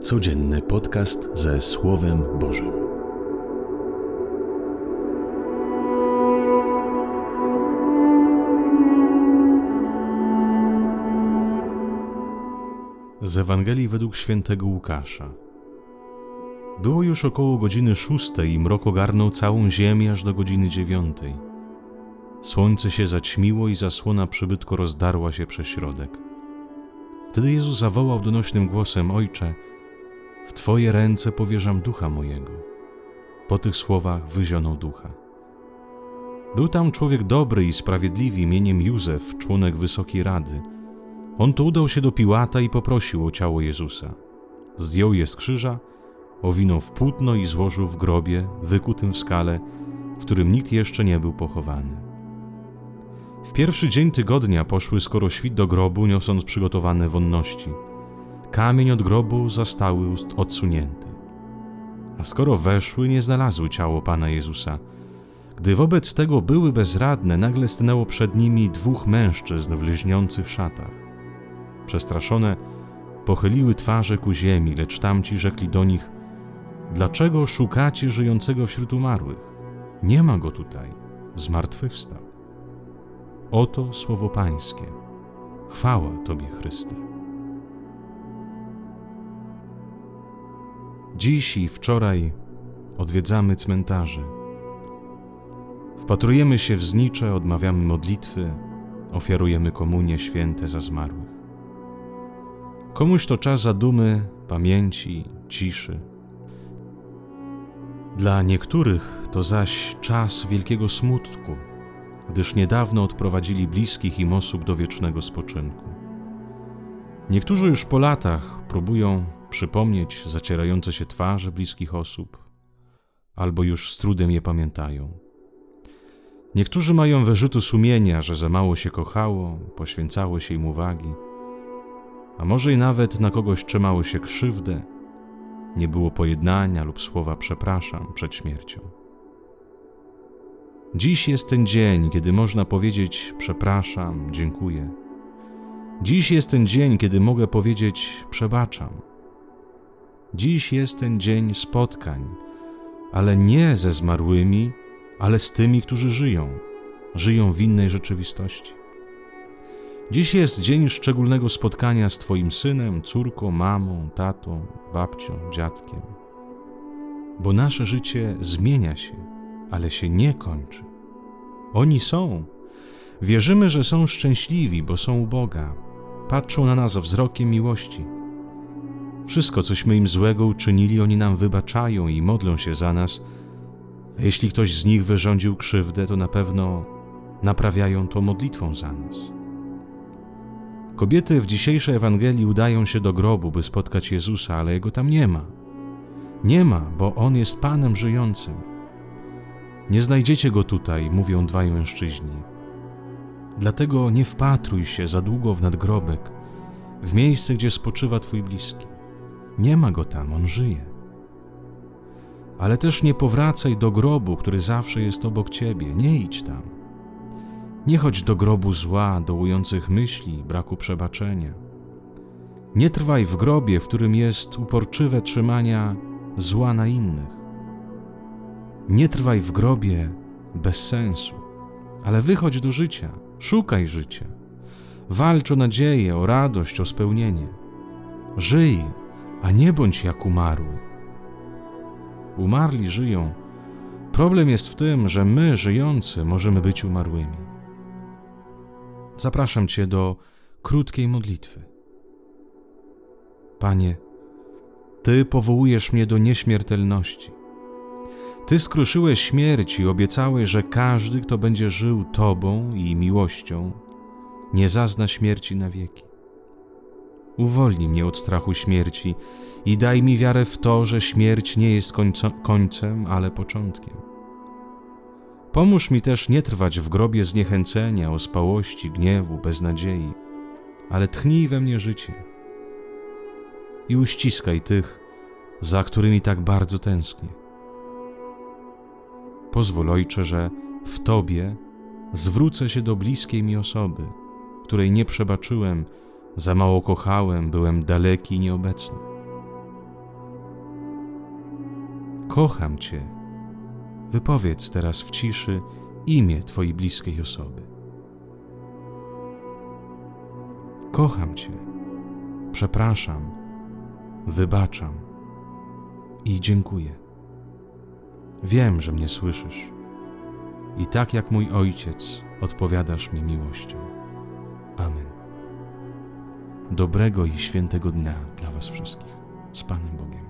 Codzienny podcast ze Słowem Bożym. Z Ewangelii według świętego Łukasza. Było już około godziny szóstej i mrok ogarnął całą ziemię aż do godziny dziewiątej. Słońce się zaćmiło i zasłona przybytko rozdarła się przez środek. Wtedy Jezus zawołał donośnym głosem: Ojcze, w Twoje ręce powierzam ducha mojego. Po tych słowach wyzionął ducha. Był tam człowiek dobry i sprawiedliwy imieniem Józef, członek Wysokiej Rady. On to udał się do Piłata i poprosił o ciało Jezusa. Zdjął je z krzyża, owinął w płótno i złożył w grobie, wykutym w skale, w którym nikt jeszcze nie był pochowany. W pierwszy dzień tygodnia poszły skoro świt do grobu, niosąc przygotowane wonności. Kamień od grobu zastały odsunięty. A skoro weszły, nie znalazły ciało Pana Jezusa. Gdy wobec tego były bezradne, nagle stanęło przed nimi dwóch mężczyzn w lźniących szatach. Przestraszone, pochyliły twarze ku ziemi, lecz tamci rzekli do nich: Dlaczego szukacie żyjącego wśród umarłych? Nie ma go tutaj, zmartwychwstał. Oto słowo Pańskie. Chwała Tobie, Chryste. Dziś i wczoraj odwiedzamy cmentarze. Wpatrujemy się w znicze, odmawiamy modlitwy, ofiarujemy komunie święte za zmarłych. Komuś to czas zadumy, pamięci, ciszy. Dla niektórych to zaś czas wielkiego smutku, gdyż niedawno odprowadzili bliskich im osób do wiecznego spoczynku. Niektórzy już po latach próbują przypomnieć zacierające się twarze bliskich osób, albo już z trudem je pamiętają. Niektórzy mają wyrzuty sumienia, że za mało się kochało, poświęcało się im uwagi, a może i nawet na kogoś trzymało się krzywdę, nie było pojednania lub słowa przepraszam przed śmiercią. Dziś jest ten dzień, kiedy można powiedzieć przepraszam, dziękuję. Dziś jest ten dzień, kiedy mogę powiedzieć przebaczam. Dziś jest ten dzień spotkań, ale nie ze zmarłymi, ale z tymi, którzy żyją, żyją w innej rzeczywistości. Dziś jest dzień szczególnego spotkania z Twoim synem, córką, mamą, tatą, babcią, dziadkiem. Bo nasze życie zmienia się, ale się nie kończy. Oni są. Wierzymy, że są szczęśliwi, bo są u Boga. Patrzą na nas wzrokiem miłości wszystko, cośmy im złego uczynili, oni nam wybaczają i modlą się za nas. A jeśli ktoś z nich wyrządził krzywdę, to na pewno naprawiają to modlitwą za nas. Kobiety w dzisiejszej Ewangelii udają się do grobu, by spotkać Jezusa, ale jego tam nie ma. Nie ma, bo on jest Panem żyjącym. Nie znajdziecie go tutaj, mówią dwaj mężczyźni. Dlatego nie wpatruj się za długo w nadgrobek, w miejsce, gdzie spoczywa Twój bliski. Nie ma go tam, on żyje. Ale też nie powracaj do grobu, który zawsze jest obok ciebie, nie idź tam. Nie chodź do grobu zła, dołujących myśli, braku przebaczenia. Nie trwaj w grobie, w którym jest uporczywe trzymania zła na innych. Nie trwaj w grobie bez sensu, ale wychodź do życia, szukaj życia. Walcz o nadzieję, o radość, o spełnienie. Żyj, a nie bądź jak umarły. Umarli żyją. Problem jest w tym, że my, żyjący, możemy być umarłymi. Zapraszam Cię do krótkiej modlitwy. Panie, Ty powołujesz mnie do nieśmiertelności. Ty skruszyłeś śmierć i obiecałeś, że każdy, kto będzie żył Tobą i miłością, nie zazna śmierci na wieki. Uwolnij mnie od strachu śmierci i daj mi wiarę w to, że śmierć nie jest końco, końcem, ale początkiem. Pomóż mi też nie trwać w grobie zniechęcenia, ospałości, gniewu, beznadziei, ale tchnij we mnie życie i uściskaj tych, za którymi tak bardzo tęsknię. Pozwól, Ojcze, że w Tobie zwrócę się do bliskiej mi osoby, której nie przebaczyłem, za mało kochałem, byłem daleki i nieobecny. Kocham Cię. Wypowiedz teraz w ciszy imię Twojej bliskiej osoby. Kocham Cię. Przepraszam. Wybaczam. I dziękuję. Wiem, że mnie słyszysz. I tak jak mój ojciec, odpowiadasz mi miłością. Amen. Dobrego i świętego dnia dla Was wszystkich. Z Panem Bogiem.